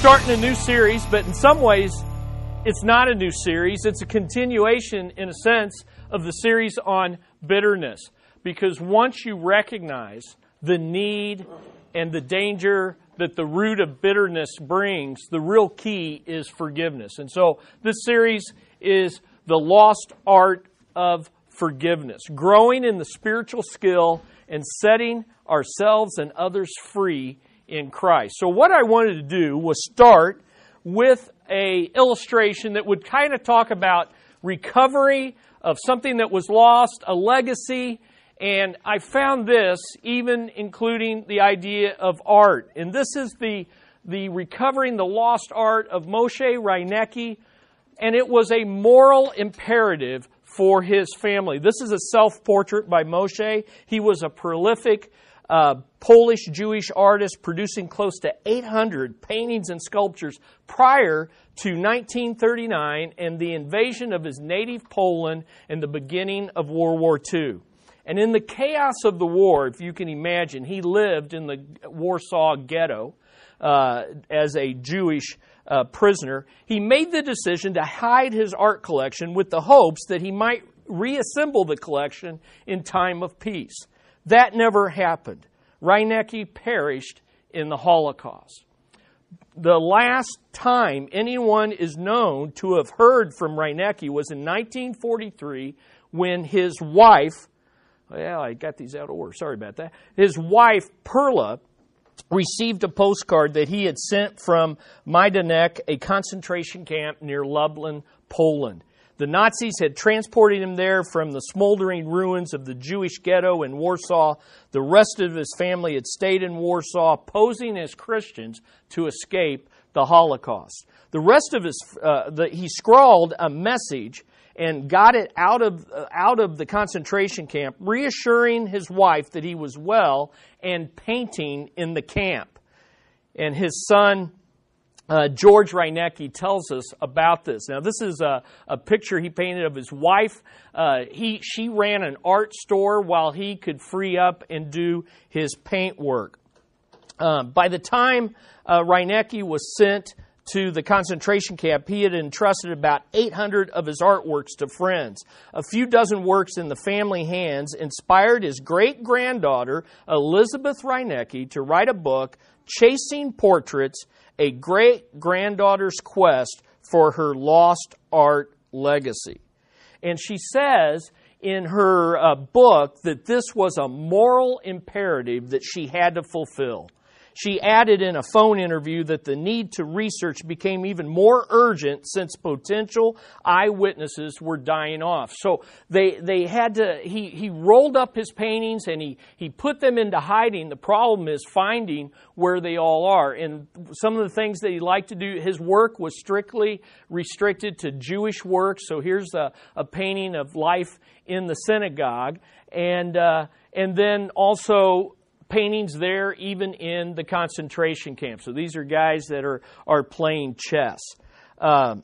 starting a new series, but in some ways, it's not a new series. It's a continuation, in a sense, of the series on bitterness. Because once you recognize the need and the danger that the root of bitterness brings, the real key is forgiveness. And so this series is the lost art of forgiveness, growing in the spiritual skill and setting ourselves and others free in Christ. So what I wanted to do was start with a illustration that would kind of talk about recovery of something that was lost, a legacy, and I found this even including the idea of art. And this is the the recovering the lost art of Moshe Rynecki, and it was a moral imperative for his family. This is a self portrait by Moshe. He was a prolific uh, Polish Jewish artist producing close to 800 paintings and sculptures prior to 1939 and the invasion of his native Poland and the beginning of World War II. And in the chaos of the war, if you can imagine, he lived in the Warsaw ghetto uh, as a Jewish uh, prisoner. He made the decision to hide his art collection with the hopes that he might reassemble the collection in time of peace. That never happened. Rynecki perished in the Holocaust. The last time anyone is known to have heard from Rynecki was in 1943 when his wife, well, I got these out of order, sorry about that, his wife, Perla, received a postcard that he had sent from Majdanek, a concentration camp near Lublin, Poland. The Nazis had transported him there from the smoldering ruins of the Jewish ghetto in Warsaw. The rest of his family had stayed in Warsaw, posing as Christians to escape the Holocaust. The rest of his, uh, the, he scrawled a message and got it out of, uh, out of the concentration camp, reassuring his wife that he was well and painting in the camp. And his son, uh, George Rynecki tells us about this. Now, this is a, a picture he painted of his wife. Uh, he, she ran an art store while he could free up and do his paint work. Uh, by the time uh, Rynecki was sent to the concentration camp, he had entrusted about 800 of his artworks to friends. A few dozen works in the family hands inspired his great granddaughter, Elizabeth Rynecki, to write a book, Chasing Portraits a great granddaughter's quest for her lost art legacy. And she says in her uh, book that this was a moral imperative that she had to fulfill. She added in a phone interview that the need to research became even more urgent since potential eyewitnesses were dying off. So they, they had to, he, he rolled up his paintings and he, he put them into hiding. The problem is finding where they all are. And some of the things that he liked to do, his work was strictly restricted to Jewish work. So here's a, a painting of life in the synagogue. And, uh, and then also paintings there even in the concentration camp. So these are guys that are, are playing chess. Um,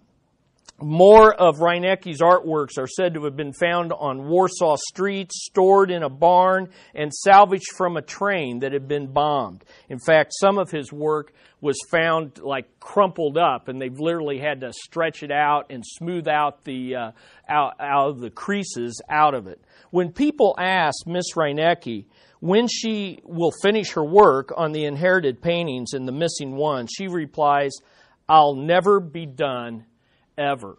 more of Rynecki's artworks are said to have been found on Warsaw streets, stored in a barn, and salvaged from a train that had been bombed. In fact, some of his work was found like crumpled up, and they've literally had to stretch it out and smooth out the uh, out, out of the creases out of it. When people ask Miss Rynecki when she will finish her work on the inherited paintings and the missing ones, she replies, I'll never be done ever.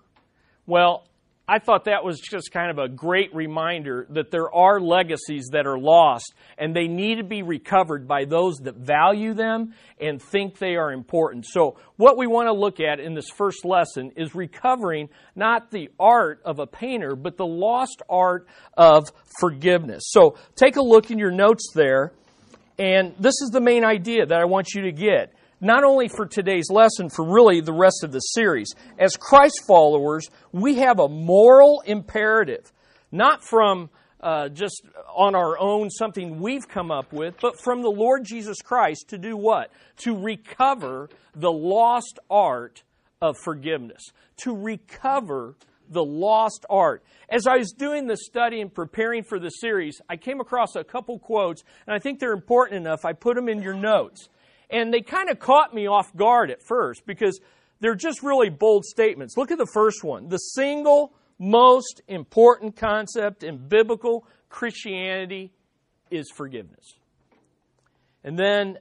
Well, I thought that was just kind of a great reminder that there are legacies that are lost and they need to be recovered by those that value them and think they are important. So, what we want to look at in this first lesson is recovering not the art of a painter, but the lost art of forgiveness. So, take a look in your notes there, and this is the main idea that I want you to get not only for today's lesson, for really the rest of the series. As Christ followers, we have a moral imperative, not from uh, just on our own, something we've come up with, but from the Lord Jesus Christ to do what? To recover the lost art of forgiveness. To recover the lost art. As I was doing the study and preparing for the series, I came across a couple quotes, and I think they're important enough. I put them in your notes. And they kind of caught me off guard at first because they're just really bold statements. Look at the first one. The single most important concept in biblical Christianity is forgiveness. And then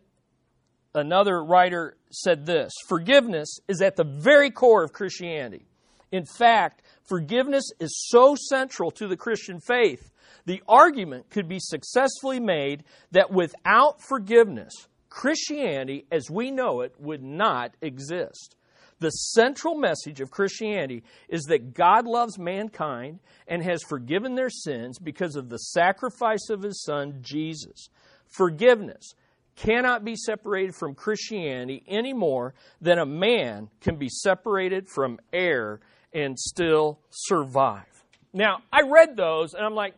another writer said this Forgiveness is at the very core of Christianity. In fact, forgiveness is so central to the Christian faith, the argument could be successfully made that without forgiveness, Christianity as we know it would not exist. The central message of Christianity is that God loves mankind and has forgiven their sins because of the sacrifice of his son, Jesus. Forgiveness cannot be separated from Christianity any more than a man can be separated from air and still survive. Now, I read those and I'm like,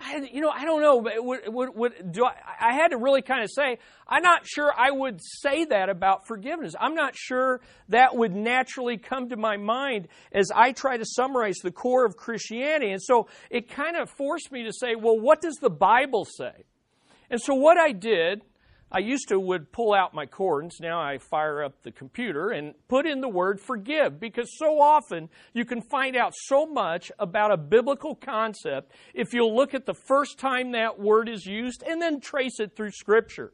I, you know, I don't know. Would, would, would, do I, I had to really kind of say, I'm not sure I would say that about forgiveness. I'm not sure that would naturally come to my mind as I try to summarize the core of Christianity. And so it kind of forced me to say, well, what does the Bible say? And so what I did I used to would pull out my cords. Now I fire up the computer and put in the word forgive because so often you can find out so much about a biblical concept if you'll look at the first time that word is used and then trace it through scripture.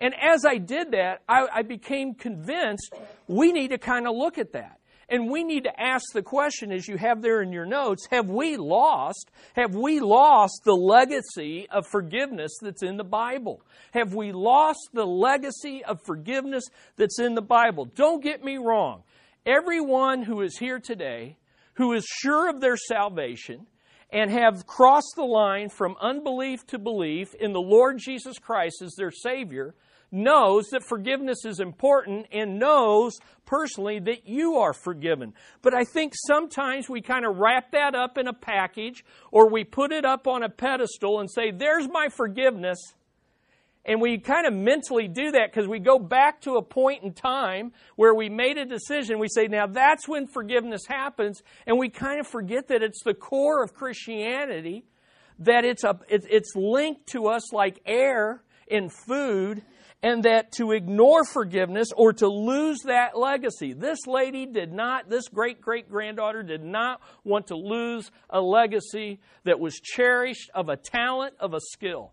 And as I did that, I, I became convinced we need to kind of look at that. And we need to ask the question, as you have there in your notes, have we lost, have we lost the legacy of forgiveness that's in the Bible? Have we lost the legacy of forgiveness that's in the Bible? Don't get me wrong. Everyone who is here today, who is sure of their salvation, and have crossed the line from unbelief to belief in the Lord Jesus Christ as their Savior, knows that forgiveness is important and knows personally that you are forgiven. But I think sometimes we kind of wrap that up in a package or we put it up on a pedestal and say, There's my forgiveness. And we kind of mentally do that because we go back to a point in time where we made a decision. We say, now that's when forgiveness happens. And we kind of forget that it's the core of Christianity, that it's, a, it's linked to us like air in food, and that to ignore forgiveness or to lose that legacy. This lady did not, this great great granddaughter did not want to lose a legacy that was cherished of a talent, of a skill.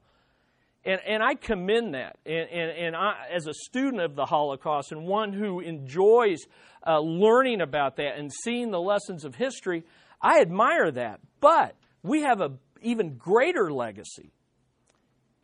And, and I commend that. And, and, and I, as a student of the Holocaust and one who enjoys uh, learning about that and seeing the lessons of history, I admire that. But we have an even greater legacy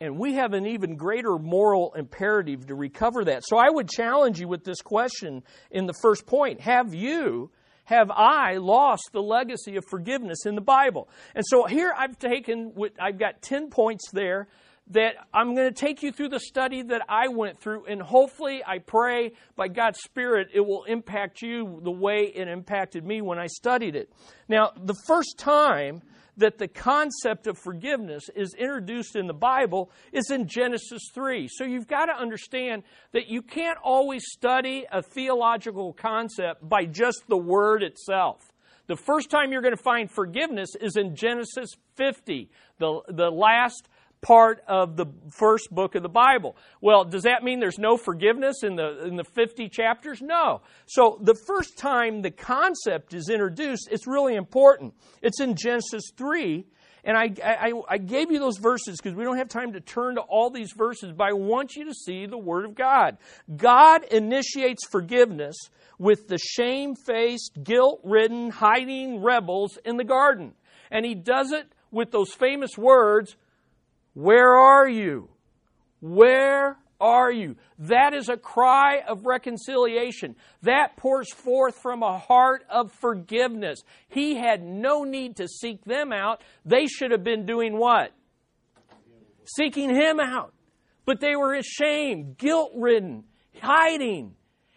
and we have an even greater moral imperative to recover that. So I would challenge you with this question in the first point Have you, have I lost the legacy of forgiveness in the Bible? And so here I've taken, I've got 10 points there that I'm going to take you through the study that I went through, and hopefully, I pray by God's Spirit, it will impact you the way it impacted me when I studied it. Now, the first time that the concept of forgiveness is introduced in the Bible is in Genesis 3. So you've got to understand that you can't always study a theological concept by just the word itself. The first time you're going to find forgiveness is in Genesis 50, the, the last part of the first book of the Bible. Well, does that mean there's no forgiveness in the in the 50 chapters? No. So the first time the concept is introduced, it's really important. It's in Genesis 3. And I, I, I gave you those verses because we don't have time to turn to all these verses, but I want you to see the Word of God. God initiates forgiveness with the shame-faced, guilt-ridden, hiding rebels in the garden. And He does it with those famous words, where are you? Where are you? That is a cry of reconciliation. That pours forth from a heart of forgiveness. He had no need to seek them out. They should have been doing what? Seeking him out. But they were ashamed, guilt ridden, hiding.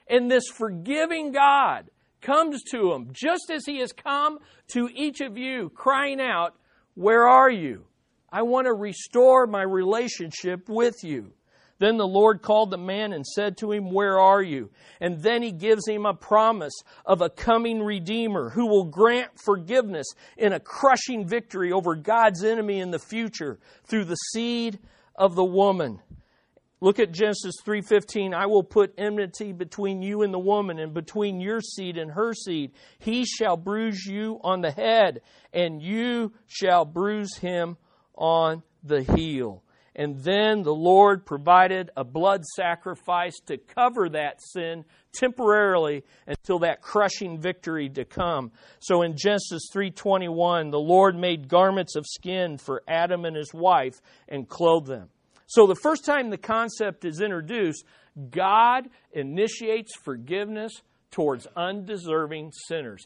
And this forgiving God comes to them just as he has come to each of you, crying out, Where are you? I want to restore my relationship with you. Then the Lord called the man and said to him, Where are you? And then he gives him a promise of a coming Redeemer who will grant forgiveness in a crushing victory over God's enemy in the future through the seed of the woman. Look at Genesis 3:15, I will put enmity between you and the woman and between your seed and her seed. He shall bruise you on the head and you shall bruise him on the heel. And then the Lord provided a blood sacrifice to cover that sin temporarily until that crushing victory to come. So in Genesis 3:21, the Lord made garments of skin for Adam and his wife and clothed them. So the first time the concept is introduced, God initiates forgiveness towards undeserving sinners.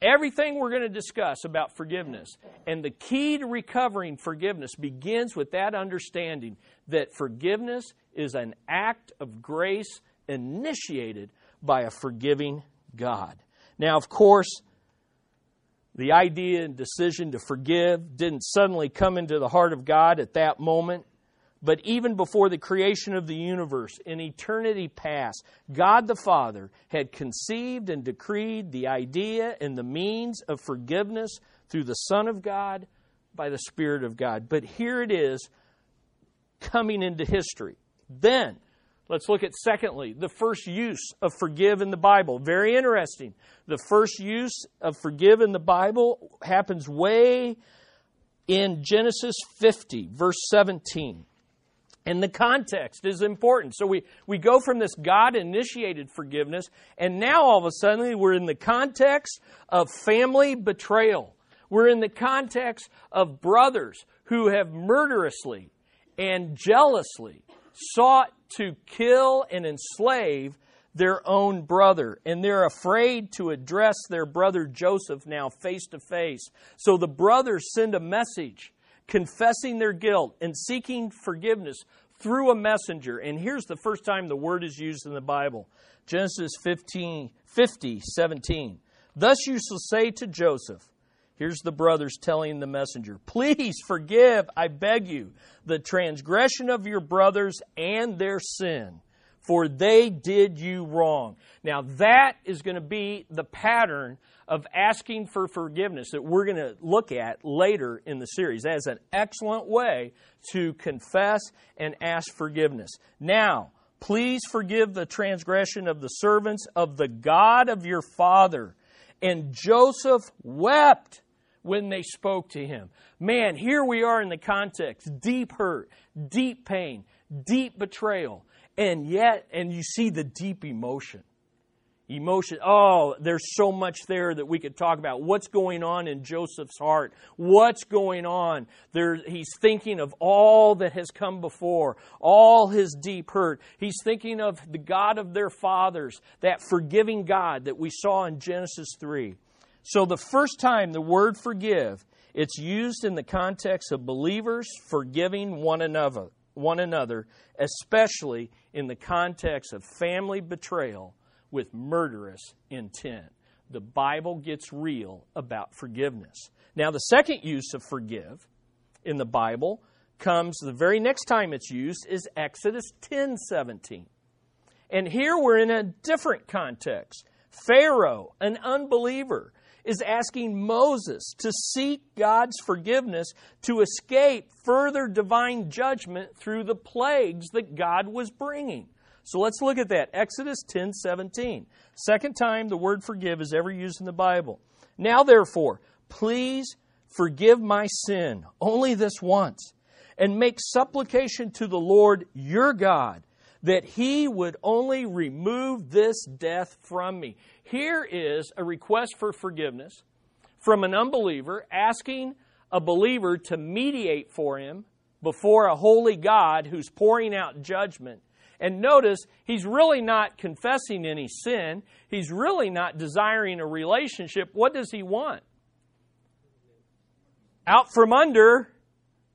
Everything we're going to discuss about forgiveness and the key to recovering forgiveness begins with that understanding that forgiveness is an act of grace initiated by a forgiving God. Now, of course, the idea and decision to forgive didn't suddenly come into the heart of God at that moment. But even before the creation of the universe, in eternity past, God the Father had conceived and decreed the idea and the means of forgiveness through the Son of God by the Spirit of God. But here it is coming into history. Then, let's look at secondly, the first use of forgive in the Bible. Very interesting. The first use of forgive in the Bible happens way in Genesis 50, verse 17. And the context is important. So we, we go from this God initiated forgiveness, and now all of a sudden we're in the context of family betrayal. We're in the context of brothers who have murderously and jealously sought to kill and enslave their own brother. And they're afraid to address their brother Joseph now face to face. So the brothers send a message confessing their guilt and seeking forgiveness through a messenger. And here's the first time the word is used in the Bible Genesis 15, 50, 17. Thus you shall say to Joseph, Here's the brothers telling the messenger, Please forgive, I beg you, the transgression of your brothers and their sin, for they did you wrong. Now, that is going to be the pattern of asking for forgiveness that we're going to look at later in the series. That is an excellent way to confess and ask forgiveness. Now, please forgive the transgression of the servants of the God of your father. And Joseph wept when they spoke to him. Man, here we are in the context deep hurt, deep pain, deep betrayal. And yet, and you see the deep emotion emotion. Oh, there's so much there that we could talk about. What's going on in Joseph's heart? What's going on? There, he's thinking of all that has come before, all his deep hurt. He's thinking of the God of their fathers, that forgiving God that we saw in Genesis 3. So the first time the word forgive, it's used in the context of believers forgiving one another, one another, especially in the context of family betrayal with murderous intent. The Bible gets real about forgiveness. Now, the second use of forgive in the Bible comes the very next time it's used is Exodus 10:17. And here we're in a different context. Pharaoh, an unbeliever, is asking Moses to seek God's forgiveness to escape further divine judgment through the plagues that God was bringing. So let's look at that. Exodus 10 17. Second time the word forgive is ever used in the Bible. Now, therefore, please forgive my sin only this once, and make supplication to the Lord your God that he would only remove this death from me. Here is a request for forgiveness from an unbeliever asking a believer to mediate for him before a holy God who's pouring out judgment and notice, he's really not confessing any sin. He's really not desiring a relationship. What does he want? Out from under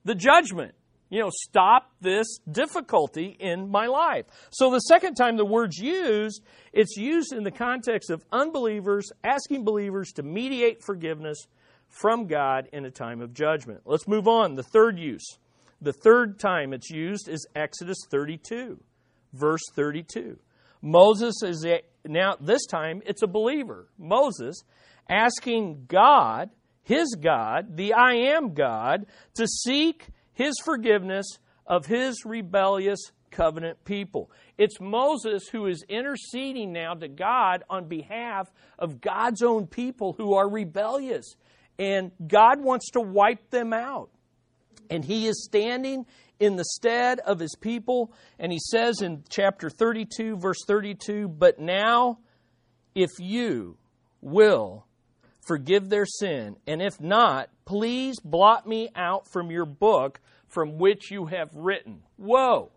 the judgment. You know, stop this difficulty in my life. So the second time the word's used, it's used in the context of unbelievers asking believers to mediate forgiveness from God in a time of judgment. Let's move on. The third use. The third time it's used is Exodus 32 verse 32. Moses is a, now, this time it's a believer, Moses, asking God, his God, the I am God, to seek his forgiveness of his rebellious covenant people. It's Moses who is interceding now to God on behalf of God's own people who are rebellious. And God wants to wipe them out. And he is standing in the stead of his people. And he says in chapter 32, verse 32, But now, if you will forgive their sin, and if not, please blot me out from your book from which you have written. Whoa.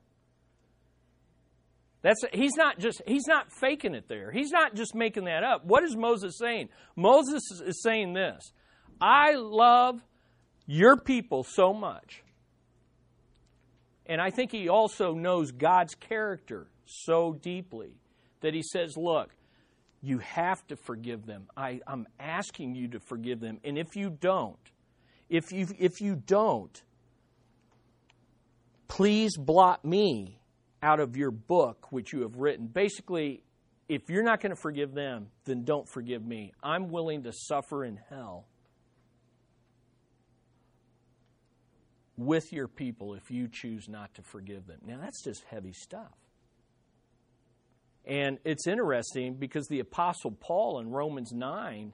That's he's not just he's not faking it there. He's not just making that up. What is Moses saying? Moses is saying this. I love your people so much. And I think he also knows God's character so deeply that he says, Look, you have to forgive them. I, am asking you to forgive them. And if you don't, if you, if you don't, please blot me out of your book which you have written. Basically, if you're not going to forgive them, then don't forgive me. I'm willing to suffer in hell with your people if you choose not to forgive them. Now, that's just heavy stuff. And it's interesting because the Apostle Paul in Romans 9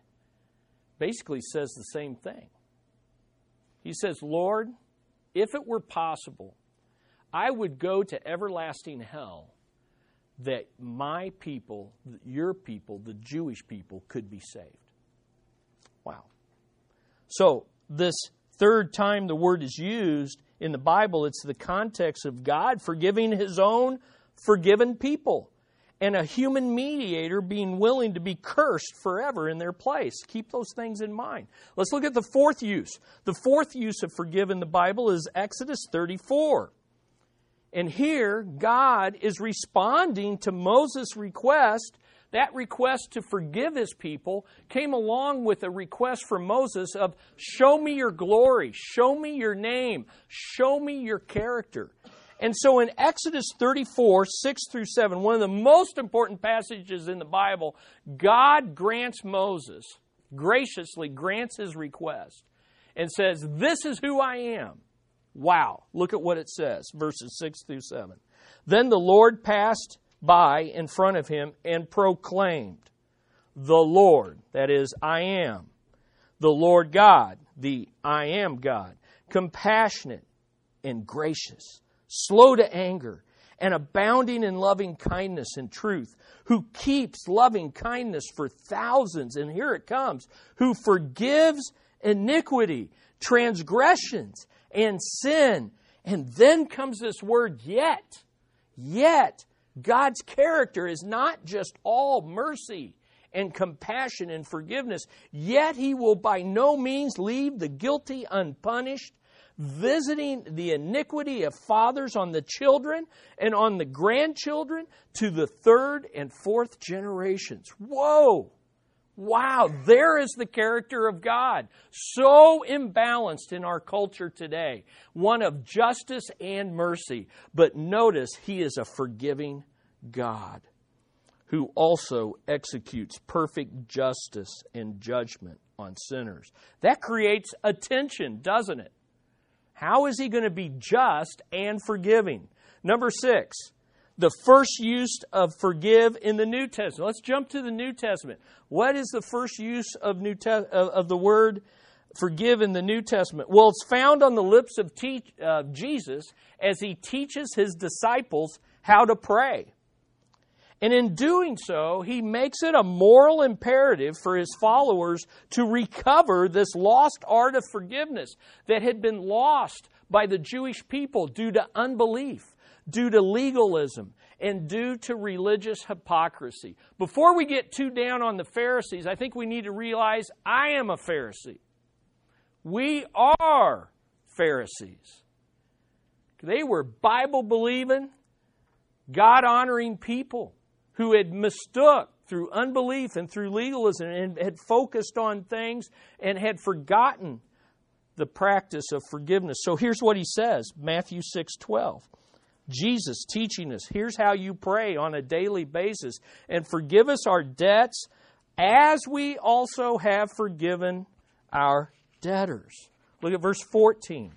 basically says the same thing. He says, Lord, if it were possible, I would go to everlasting hell that my people, your people, the Jewish people, could be saved. Wow. So, this third time the word is used in the Bible, it's the context of God forgiving his own forgiven people and a human mediator being willing to be cursed forever in their place. Keep those things in mind. Let's look at the fourth use. The fourth use of forgive in the Bible is Exodus 34. And here, God is responding to Moses' request. That request to forgive his people came along with a request from Moses of, Show me your glory, show me your name, show me your character. And so in Exodus 34, 6 through 7, one of the most important passages in the Bible, God grants Moses, graciously grants his request, and says, This is who I am. Wow. Look at what it says, verses 6 through 7. Then the Lord passed by in front of him and proclaimed, The Lord, that is, I am, the Lord God, the I am God, compassionate and gracious slow to anger, and abounding in loving kindness and truth, who keeps loving kindness for thousands, and here it comes, who forgives iniquity, transgressions, and sin. And then comes this word, yet. Yet, God's character is not just all mercy and compassion and forgiveness, yet He will by no means leave the guilty unpunished visiting the iniquity of fathers on the children and on the grandchildren to the third and fourth generations. Whoa! Wow, there is the character of God. So imbalanced in our culture today. One of justice and mercy. But notice, He is a forgiving God who also executes perfect justice and judgment on sinners. That creates a tension, doesn't it? How is he going to be just and forgiving? Number six, the first use of forgive in the New Testament. Let's jump to the New Testament. What is the first use of, New Te- of the word forgive in the New Testament? Well, it's found on the lips of te- uh, Jesus as he teaches his disciples how to pray. And in doing so, he makes it a moral imperative for his followers to recover this lost art of forgiveness that had been lost by the Jewish people due to unbelief, due to legalism, and due to religious hypocrisy. Before we get too down on the Pharisees, I think we need to realize I am a Pharisee. We are Pharisees. They were Bible believing, God honoring people who had mistook through unbelief and through legalism and had focused on things and had forgotten the practice of forgiveness. So here's what he says, Matthew 6:12. Jesus teaching us, here's how you pray on a daily basis and forgive us our debts as we also have forgiven our debtors. Look at verse 14.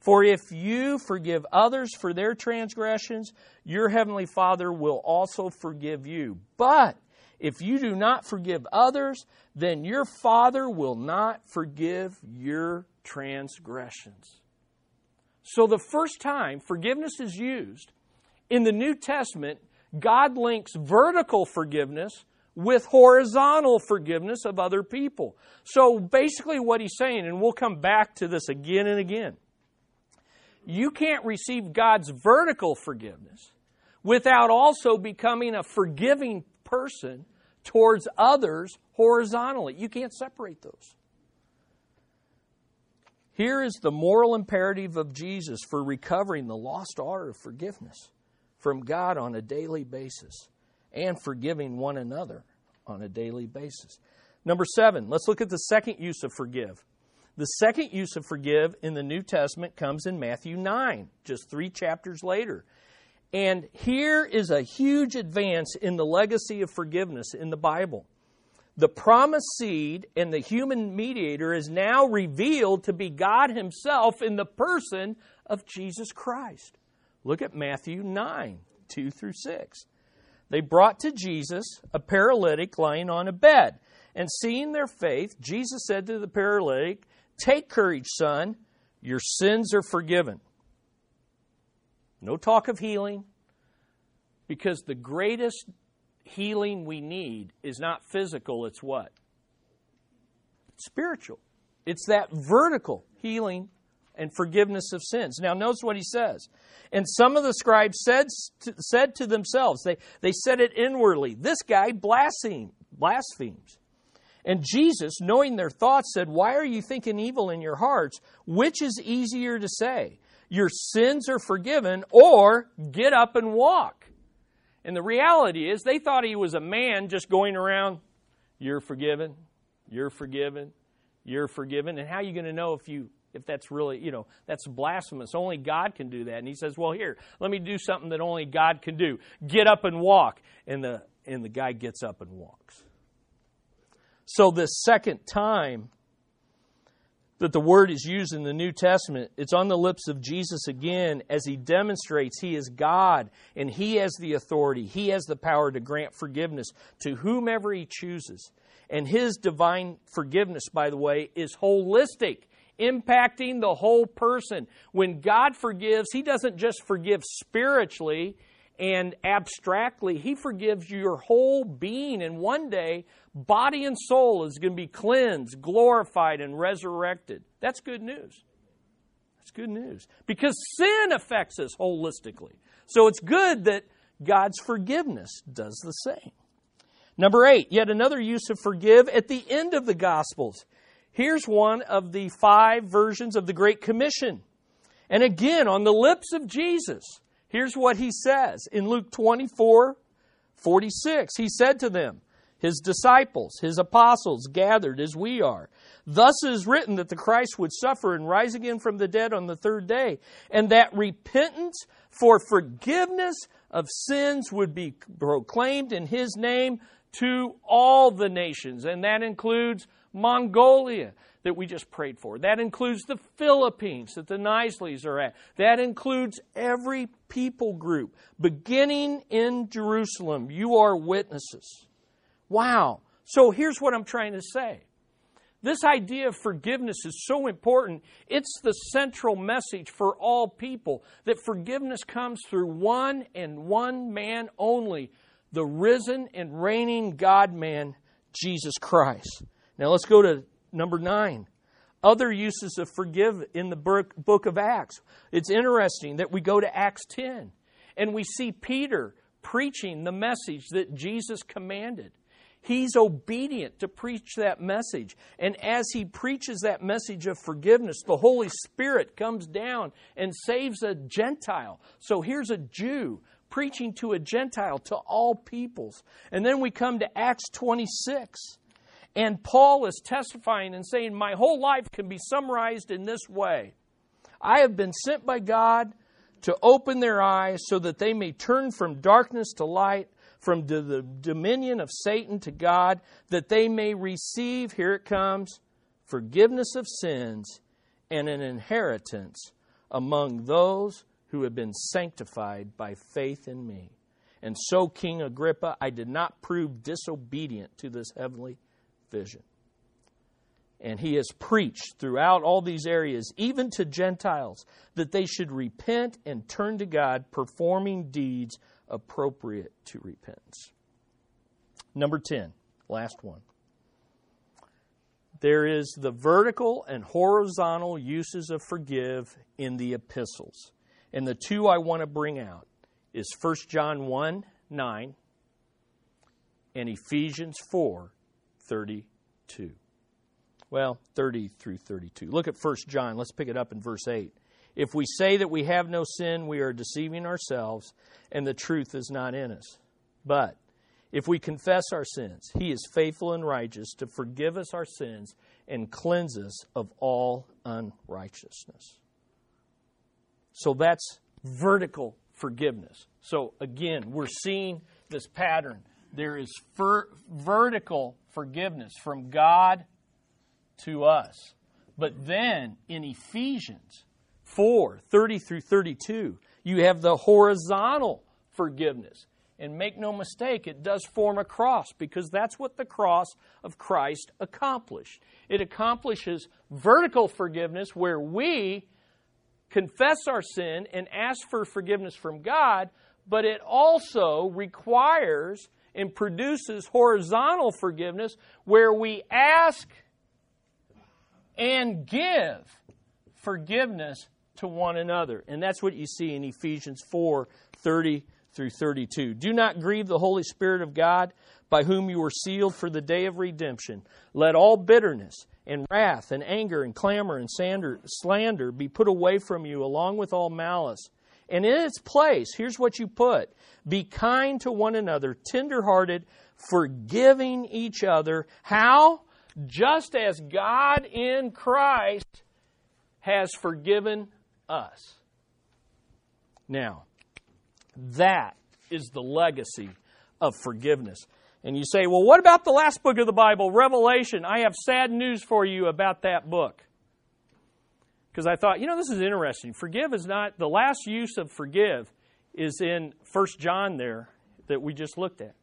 For if you forgive others for their transgressions, your heavenly Father will also forgive you. But if you do not forgive others, then your Father will not forgive your transgressions. So, the first time forgiveness is used in the New Testament, God links vertical forgiveness with horizontal forgiveness of other people. So, basically, what he's saying, and we'll come back to this again and again you can't receive God's vertical forgiveness without also becoming a forgiving person towards others horizontally. You can't separate those. Here is the moral imperative of Jesus for recovering the lost art of forgiveness from God on a daily basis and forgiving one another on a daily basis. Number seven, let's look at the second use of forgive. The second use of forgive in the New Testament comes in Matthew 9, just three chapters later. And here is a huge advance in the legacy of forgiveness in the Bible. The promised seed and the human mediator is now revealed to be God Himself in the person of Jesus Christ. Look at Matthew 9, 2 through 6. They brought to Jesus a paralytic lying on a bed. And seeing their faith, Jesus said to the paralytic, Take courage, son. Your sins are forgiven. No talk of healing, because the greatest healing we need is not physical, it's what? spiritual. It's that vertical healing and forgiveness of sins. Now, notice what he says. And some of the scribes said to, said to themselves, they, they said it inwardly, this guy blasphemes. And Jesus, knowing their thoughts, said, Why are you thinking evil in your hearts? Which is easier to say? Your sins are forgiven, or get up and walk. And the reality is, they thought he was a man just going around, You're forgiven, you're forgiven, you're forgiven. And how are you going to know if you if that's really, you know, that's blasphemous. Only God can do that. And he says, Well, here, let me do something that only God can do. Get up and walk. And the and the guy gets up and walks. So, this second time that the word is used in the New Testament, it's on the lips of Jesus again as he demonstrates he is God and he has the authority, he has the power to grant forgiveness to whomever he chooses. And his divine forgiveness, by the way, is holistic, impacting the whole person. When God forgives, he doesn't just forgive spiritually, and abstractly, He forgives your whole being. And one day, body and soul is going to be cleansed, glorified, and resurrected. That's good news. That's good news. Because sin affects us holistically. So it's good that God's forgiveness does the same. Number eight, yet another use of forgive at the end of the Gospels. Here's one of the five versions of the Great Commission. And again, on the lips of Jesus. Here's what he says in Luke 24 46. He said to them, his disciples, his apostles, gathered as we are. Thus is written that the Christ would suffer and rise again from the dead on the third day, and that repentance for forgiveness of sins would be proclaimed in his name to all the nations, and that includes Mongolia, that we just prayed for. That includes the Philippines that the Nisleys are at. That includes every people group, beginning in Jerusalem. You are witnesses. Wow. So here's what I'm trying to say. This idea of forgiveness is so important. It's the central message for all people that forgiveness comes through one and one man only the risen and reigning God man, Jesus Christ. Now let's go to Number nine, other uses of forgive in the book of Acts. It's interesting that we go to Acts 10 and we see Peter preaching the message that Jesus commanded. He's obedient to preach that message. And as he preaches that message of forgiveness, the Holy Spirit comes down and saves a Gentile. So here's a Jew preaching to a Gentile, to all peoples. And then we come to Acts 26. And Paul is testifying and saying, My whole life can be summarized in this way I have been sent by God to open their eyes so that they may turn from darkness to light, from the dominion of Satan to God, that they may receive, here it comes, forgiveness of sins and an inheritance among those who have been sanctified by faith in me. And so, King Agrippa, I did not prove disobedient to this heavenly vision. And he has preached throughout all these areas, even to Gentiles, that they should repent and turn to God, performing deeds appropriate to repentance. Number 10, last one. There is the vertical and horizontal uses of forgive in the epistles. And the two I want to bring out is 1 John 1 9 and Ephesians 4 32. Well, 30 through 32. Look at 1 John. Let's pick it up in verse 8. If we say that we have no sin, we are deceiving ourselves, and the truth is not in us. But if we confess our sins, He is faithful and righteous to forgive us our sins and cleanse us of all unrighteousness. So that's vertical forgiveness. So again, we're seeing this pattern. There is ver- vertical forgiveness from God to us. But then in Ephesians 4 30 through 32, you have the horizontal forgiveness. And make no mistake, it does form a cross because that's what the cross of Christ accomplished. It accomplishes vertical forgiveness where we confess our sin and ask for forgiveness from God, but it also requires and produces horizontal forgiveness where we ask and give forgiveness to one another. And that's what you see in Ephesians 4 30 through 32. Do not grieve the Holy Spirit of God, by whom you were sealed for the day of redemption. Let all bitterness and wrath and anger and clamor and slander be put away from you, along with all malice. And in its place, here's what you put be kind to one another, tenderhearted, forgiving each other. How? Just as God in Christ has forgiven us. Now, that is the legacy of forgiveness. And you say, well, what about the last book of the Bible, Revelation? I have sad news for you about that book. Because I thought, you know, this is interesting. Forgive is not, the last use of forgive is in 1 John there that we just looked at.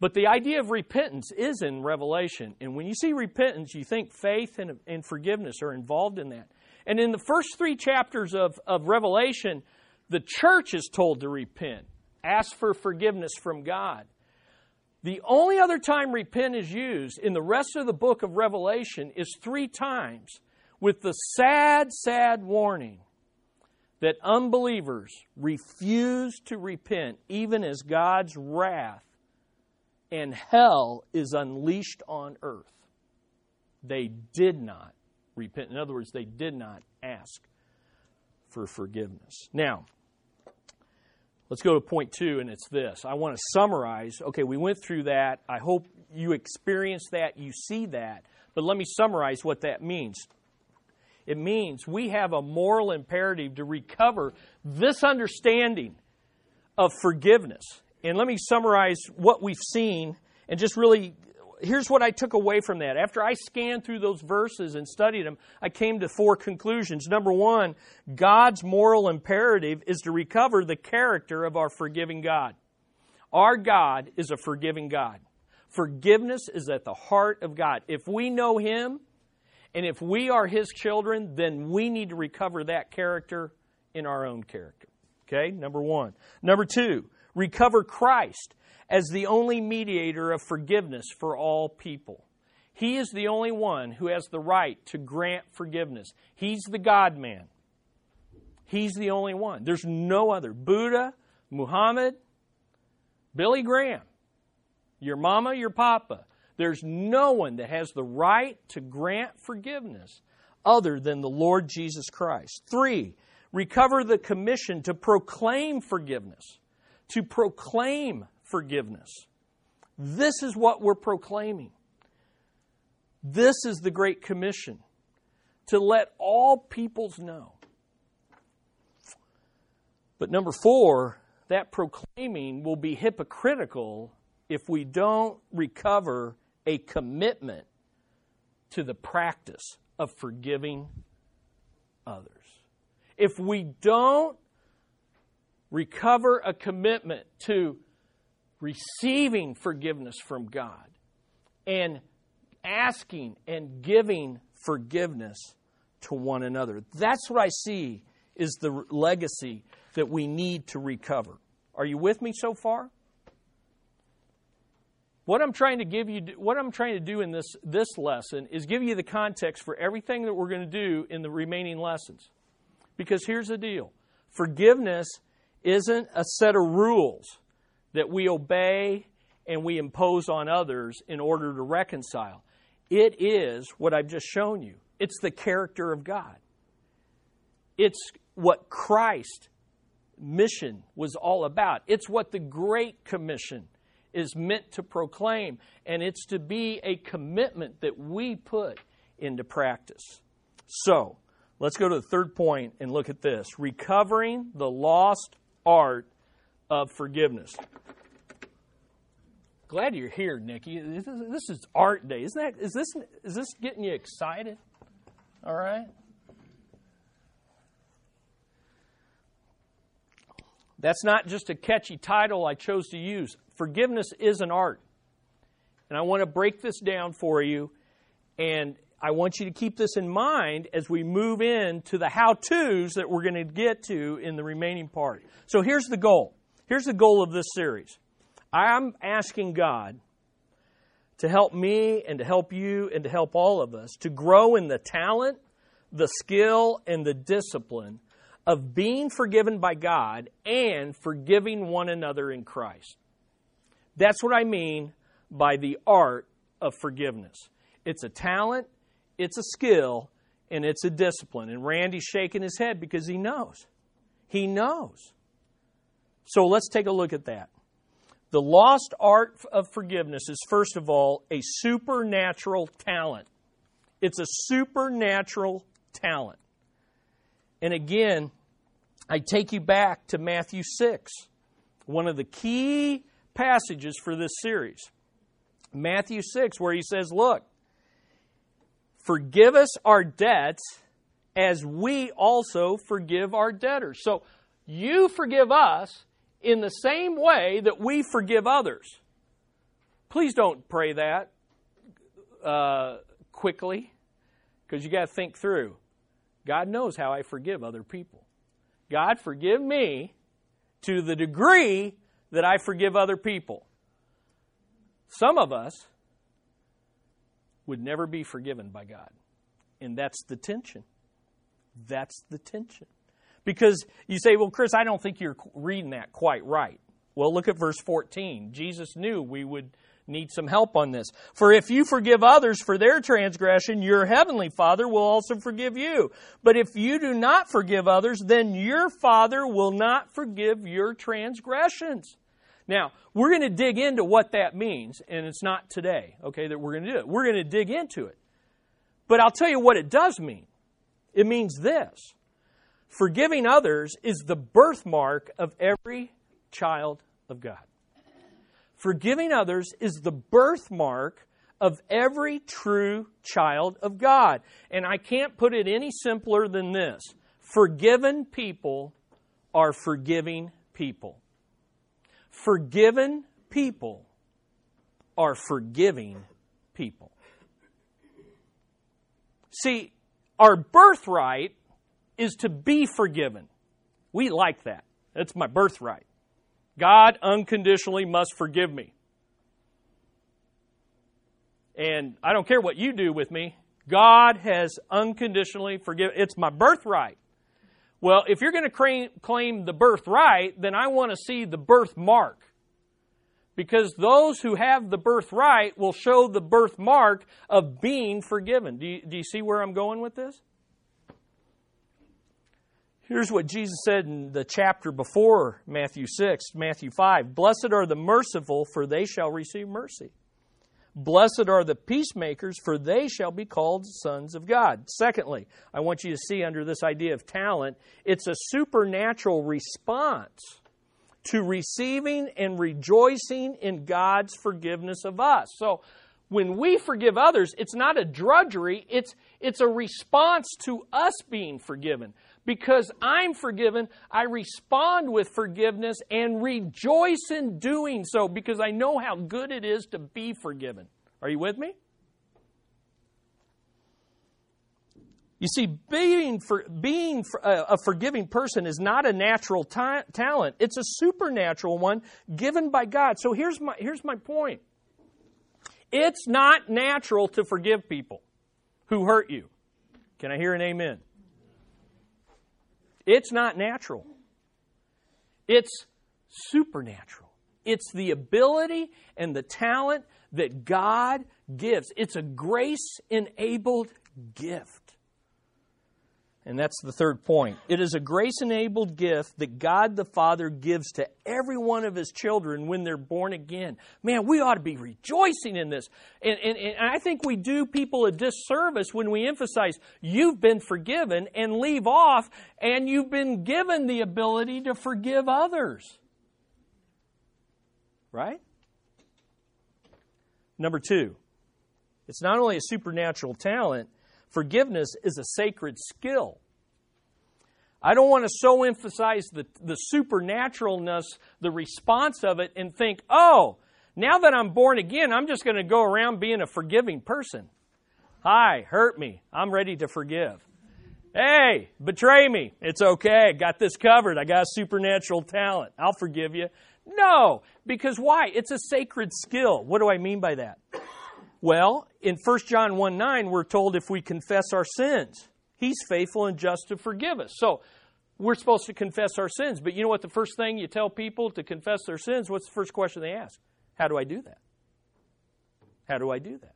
But the idea of repentance is in Revelation. And when you see repentance, you think faith and, and forgiveness are involved in that. And in the first three chapters of, of Revelation, the church is told to repent, ask for forgiveness from God. The only other time repent is used in the rest of the book of Revelation is three times with the sad, sad warning that unbelievers refuse to repent even as God's wrath and hell is unleashed on earth. They did not repent. In other words, they did not ask for forgiveness. Now, Let's go to point two, and it's this. I want to summarize. Okay, we went through that. I hope you experience that, you see that. But let me summarize what that means. It means we have a moral imperative to recover this understanding of forgiveness. And let me summarize what we've seen and just really here's what I took away from that. After I scanned through those verses and studied them, I came to four conclusions. Number one, God's moral imperative is to recover the character of our forgiving God. Our God is a forgiving God. Forgiveness is at the heart of God. If we know Him and if we are His children, then we need to recover that character in our own character. Okay, number one. Number two, recover Christ as the only mediator of forgiveness for all people. He is the only one who has the right to grant forgiveness. He's the God man. He's the only one. There's no other. Buddha, Muhammad, Billy Graham, your mama, your papa. There's no one that has the right to grant forgiveness other than the Lord Jesus Christ. Three, recover the commission to proclaim forgiveness. To proclaim forgiveness. This is what we're proclaiming. This is the Great Commission to let all peoples know. But number four, that proclaiming will be hypocritical if we don't recover a commitment to the practice of forgiving others. if we don't recover a commitment to receiving forgiveness from God and asking and giving forgiveness to one another. That's what I see is the legacy that we need to recover. Are you with me so far? What I'm trying to give you, what I'm trying to do in this, this lesson is give you the context for everything that we're going to do in the remaining lessons. Because here's the deal forgiveness isn't a set of rules that we obey and we impose on others in order to reconcile. It is what I've just shown you. It's the character of God. It's what Christ's mission was all about. It's what the Great Commission is meant to proclaim, and it's to be a commitment that we put into practice. So, let's go to the third point and look at this recovering the lost art of forgiveness. Glad you're here, Nikki. This is, art day. Isn't that is this is this getting you excited? All right. That's not just a catchy title I chose to use. Forgiveness is an art. And I want to break this down for you. And I want you to keep this in mind as we move into the how to's that we're going to get to in the remaining part. So here's the goal. Here's the goal of this series. I'm asking God to help me and to help you and to help all of us to grow in the talent, the skill, and the discipline of being forgiven by God and forgiving one another in Christ. That's what I mean by the art of forgiveness. It's a talent, it's a skill, and it's a discipline. And Randy's shaking his head because he knows. He knows. So let's take a look at that. The lost art of forgiveness is, first of all, a supernatural talent. It's a supernatural talent. And again, I take you back to Matthew 6, one of the key passages for this series. Matthew 6, where he says, Look, forgive us our debts as we also forgive our debtors. So you forgive us in the same way that we forgive others. Please don't pray that uh, quickly because you got to think through. God knows how I forgive other people. God, forgive me to the degree that I forgive other people. Some of us would never be forgiven by God. And that's the tension. That's the tension. Because you say, well, Chris, I don't think you're reading that quite right. Well, look at verse 14. Jesus knew we would need some help on this. For if you forgive others for their transgression, your heavenly Father will also forgive you. But if you do not forgive others, then your Father will not forgive your transgressions. Now, we're going to dig into what that means, and it's not today, okay, that we're going to do it. We're going to dig into it. But I'll tell you what it does mean. It means this forgiving others is the birthmark of every child of God. Forgiving others is the birthmark of every true child of God. And I can't put it any simpler than this forgiven people are forgiving people. Forgiven people are forgiving people. See, our birthright is to be forgiven. We like that. That's my birthright. God unconditionally must forgive me. And I don't care what you do with me, God has unconditionally forgiven. It's my birthright. Well, if you're going to claim the birthright, then I want to see the birthmark. Because those who have the birthright will show the birthmark of being forgiven. Do you, do you see where I'm going with this? Here's what Jesus said in the chapter before Matthew 6, Matthew 5 Blessed are the merciful, for they shall receive mercy. Blessed are the peacemakers, for they shall be called sons of God. Secondly, I want you to see under this idea of talent, it's a supernatural response to receiving and rejoicing in God's forgiveness of us. So, when we forgive others, it's not a drudgery, it's, it's a response to us being forgiven Because I'm forgiven, I respond with forgiveness and rejoice in doing so because I know how good it is to be forgiven. Are you with me? You see, being, for, being uh, a forgiving person is not a natural ta- talent, it's a supernatural one given by God. So here's my, here's my point it's not natural to forgive people who hurt you. Can I hear an amen? It's not natural, it's supernatural. It's the ability and the talent that God gives. It's a grace enabled gift. And that's the third point. It is a grace enabled gift that God the Father gives to every one of His children when they're born again. Man, we ought to be rejoicing in this. And, and, and, I think we do people a disservice when we emphasize you've been forgiven and leave off and you've been given the ability to forgive others. Right? Number two, it's not only a supernatural talent, Forgiveness is a sacred skill. I don't want to so emphasize the, the supernaturalness, the response of it, and think, oh, now that I'm born again, I'm just going to go around being a forgiving person. Hi, hurt me. I'm ready to forgive. Hey, betray me. It's okay. Got this covered. I got supernatural talent. I'll forgive you. No, because why? It's a sacred skill. What do I mean by that? Well, in 1 John 1 9, we're told if we confess our sins, He's faithful and just to forgive us. So we're supposed to confess our sins. But you know what the first thing you tell people to confess their sins? What's the first question they ask? How do I do that? How do I do that?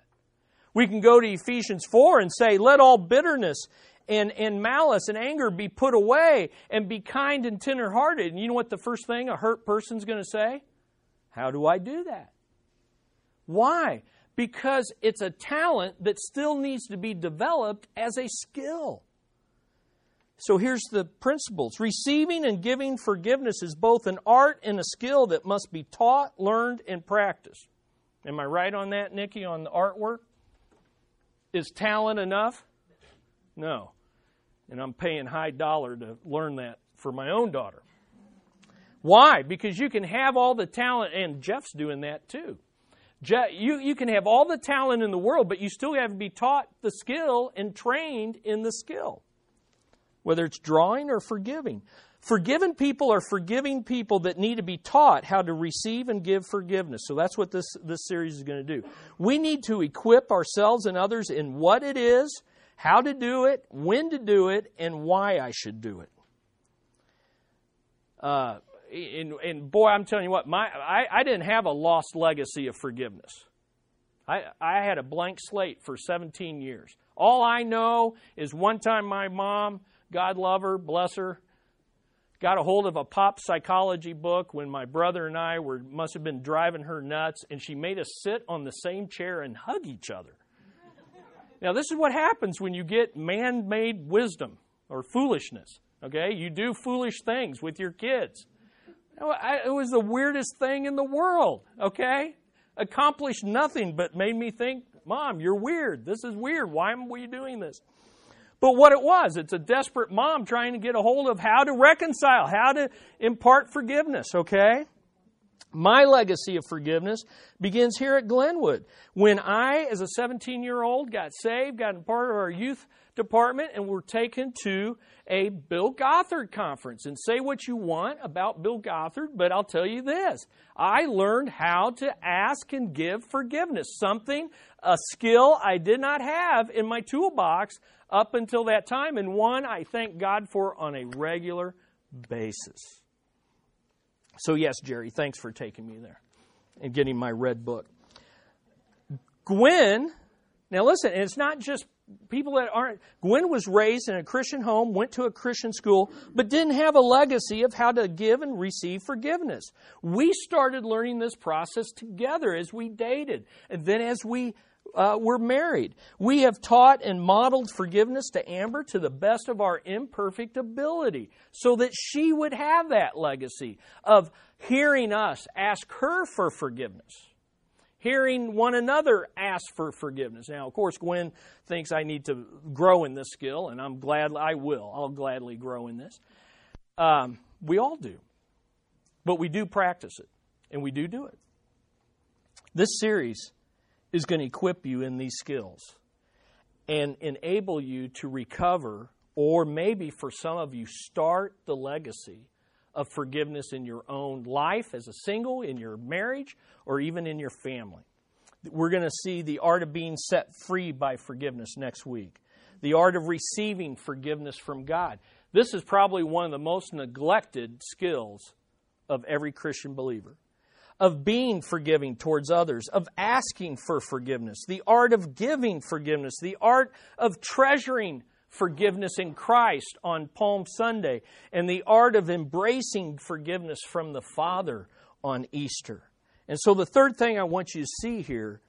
We can go to Ephesians 4 and say, Let all bitterness and, and malice and anger be put away and be kind and tenderhearted. And you know what the first thing a hurt person's going to say? How do I do that? Why? Because it's a talent that still needs to be developed as a skill. So here's the principles receiving and giving forgiveness is both an art and a skill that must be taught, learned, and practiced. Am I right on that, Nikki, on the artwork? Is talent enough? No. And I'm paying high dollar to learn that for my own daughter. Why? Because you can have all the talent, and Jeff's doing that too. You, you can have all the talent in the world, but you still have to be taught the skill and trained in the skill, whether it's drawing or forgiving. Forgiven people are forgiving people that need to be taught how to receive and give forgiveness. So that's what this, this series is going to do. We need to equip ourselves and others in what it is, how to do it, when to do it, and why I should do it. Uh, and, and boy, I'm telling you what, my I, I didn't have a lost legacy of forgiveness. I, I had a blank slate for 17 years. All I know is one time my mom, God love her, bless her, got a hold of a pop psychology book when my brother and I were must have been driving her nuts, and she made us sit on the same chair and hug each other. now, this is what happens when you get man made wisdom or foolishness. Okay? You do foolish things with your kids. It was the weirdest thing in the world, okay? Accomplished nothing but made me think, Mom, you're weird. This is weird. Why am we doing this? But what it was, it's a desperate mom trying to get a hold of how to reconcile, how to impart forgiveness, okay? My legacy of forgiveness begins here at Glenwood. When I, as a 17 year old, got saved, got part of our youth department, and were taken to a Bill Gothard conference. And say what you want about Bill Gothard, but I'll tell you this I learned how to ask and give forgiveness, something, a skill I did not have in my toolbox up until that time, and one I thank God for on a regular basis. So, yes, Jerry, thanks for taking me there and getting my red book. Gwen, now listen, and it's not just people that aren't. Gwen was raised in a Christian home, went to a Christian school, but didn't have a legacy of how to give and receive forgiveness. We started learning this process together as we dated, and then as we uh, were married. We have taught and modeled forgiveness to Amber to the best of our imperfect ability so that she would have that legacy of hearing us ask her for forgiveness hearing one another ask for forgiveness. Now, of course, Gwen thinks I need to grow in this skill, and I'm glad I will. I'll gladly grow in this. Um, we all do. But we do practice it, and we do do it. This series is going to equip you in these skills and enable you to recover, or maybe for some of you, start the legacy of forgiveness in your own life as a single, in your marriage, or even in your family. We're going to see the art of being set free by forgiveness next week, the art of receiving forgiveness from God. This is probably one of the most neglected skills of every Christian believer. Of being forgiving towards others, of asking for forgiveness, the art of giving forgiveness, the art of treasuring forgiveness in Christ on Palm Sunday, and the art of embracing forgiveness from the Father on Easter. And so, the third thing I want you to see here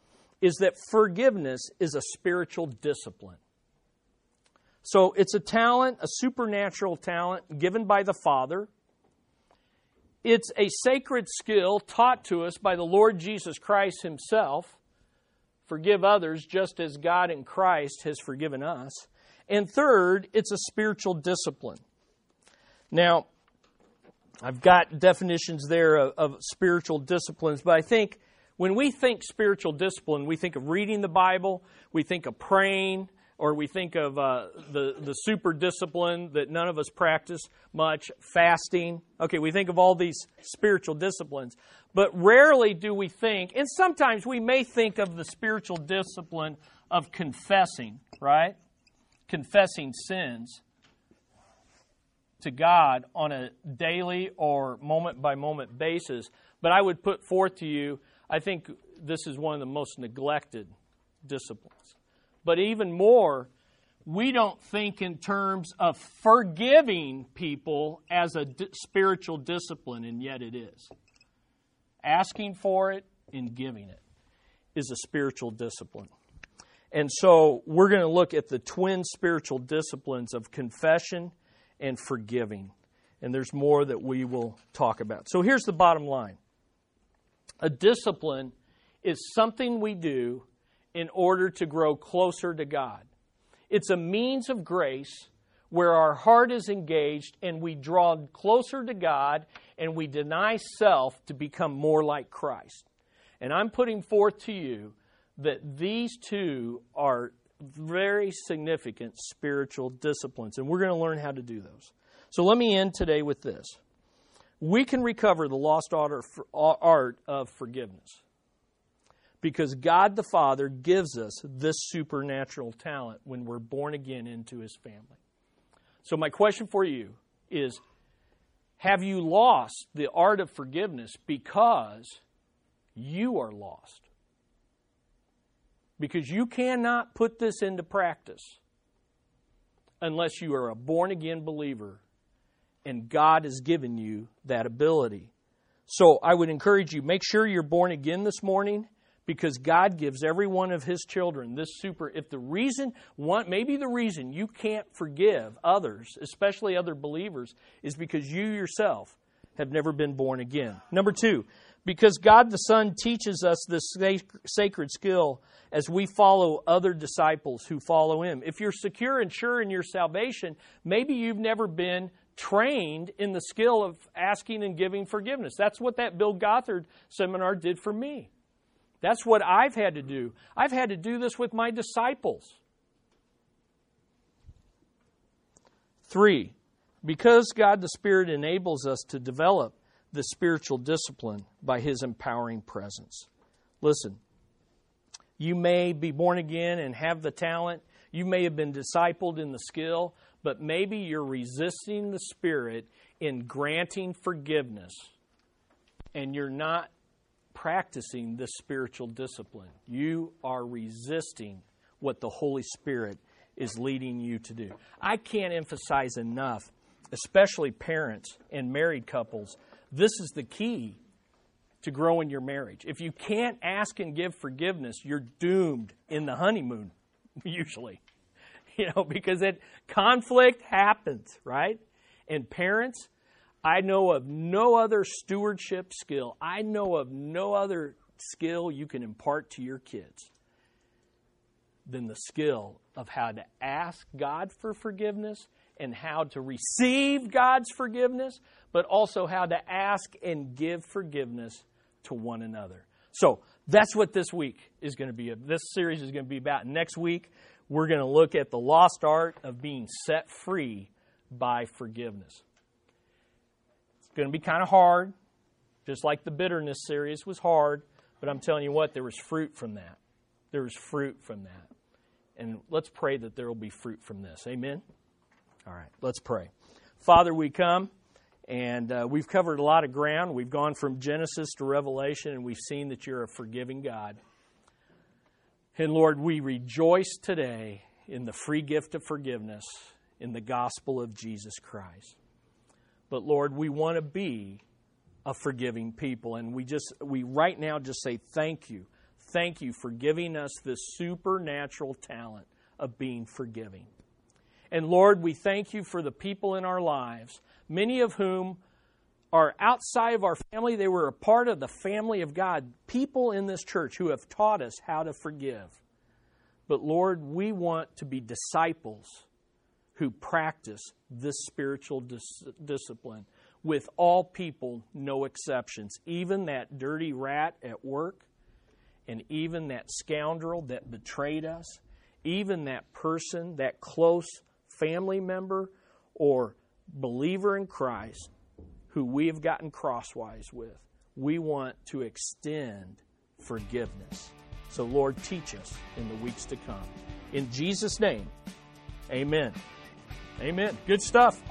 is that forgiveness is a spiritual discipline. So, it's a talent, a supernatural talent given by the Father. It's a sacred skill taught to us by the Lord Jesus Christ Himself. Forgive others just as God in Christ has forgiven us. And third, it's a spiritual discipline. Now, I've got definitions there of, of, spiritual disciplines, but I think when we think spiritual discipline, we think of reading the Bible, we think of praying, or we think of uh, the, the super discipline that none of us practice much, fasting. Okay, we think of all these spiritual disciplines, but rarely do we think, and sometimes we may think of the spiritual discipline of confessing, right? Confessing sins to God on a daily or moment by moment basis. But I would put forth to you, I think this is one of the most neglected disciplines. But even more, we don't think in terms of forgiving people as a di- spiritual discipline, and yet it is. Asking for it and giving it is a spiritual discipline. And so we're going to look at the twin spiritual disciplines of confession and forgiving. And there's more that we will talk about. So here's the bottom line a discipline is something we do in order to grow closer to God. It's a means of grace where our heart is engaged and we draw closer to God and we deny self to become more like Christ. And I'm putting forth to you that these two are very significant spiritual disciplines, and we're going to learn how to do those. So let me end today with this. We can recover the lost art of forgiveness because God the Father gives us this supernatural talent when we're born again into His family. So, my question for you is Have you lost the art of forgiveness because you are lost? Because you cannot put this into practice unless you are a born again believer and God has given you that ability. So I would encourage you make sure you're born again this morning because God gives every one of his children this super if the reason one maybe the reason you can't forgive others, especially other believers is because you yourself have never been born again. Number 2, because God the Son teaches us this sacred skill as we follow other disciples who follow Him. If you're secure and sure in your salvation, maybe you've never been trained in the skill of asking and giving forgiveness. That's what that Bill Gothard seminar did for me. That's what I've had to do. I've had to do this with my disciples. Three, because God the Spirit enables us to develop the spiritual discipline by His empowering presence. Listen, you may be born again and have the talent. You may have been discipled in the skill, but maybe you're resisting the Spirit in granting forgiveness and you're not practicing this spiritual discipline. You are resisting what the Holy Spirit is leading you to do. I can't emphasize enough, especially parents and married couples, this is the key to grow in your marriage. If you can't ask and give forgiveness, you're doomed in the honeymoon, usually. You know, because it conflict happens, right? And parents, I know of no other stewardship skill. I know of no other skill you can impart to your kids than the skill of how to ask God for forgiveness and how to receive God's forgiveness, but also how to ask and give forgiveness to one another. So that's what this week is going to be. This series is going to be about. Next week, we're going to look at the lost art of being set free by forgiveness. It's going to be kind of hard, just like the bitterness series was hard, but I'm telling you what, there was fruit from that. There was fruit from that. And let's pray that there will be fruit from this. Amen? All right, let's pray. Father, we come and uh, we've covered a lot of ground. We've gone from Genesis to Revelation, and we've seen that you're a forgiving God. And Lord, we rejoice today in the free gift of forgiveness in the gospel of Jesus Christ. But Lord, we want to be a forgiving people, and we just we right now just say thank you thank you for giving us this supernatural talent of being forgiving. And Lord, we thank you for the people in our lives, many of whom are outside of our family. They were a part of the family of God, people in this church who have taught us how to forgive. But Lord, we want to be disciples who practice this spiritual dis- discipline with all people, no exceptions. Even that dirty rat at work and even that scoundrel that betrayed us, even that person, that close family member or believer in Christ who we have gotten crosswise with, we want to extend forgiveness. So, Lord, teach us in the weeks to come. In Jesus' name, amen. Amen. Good stuff.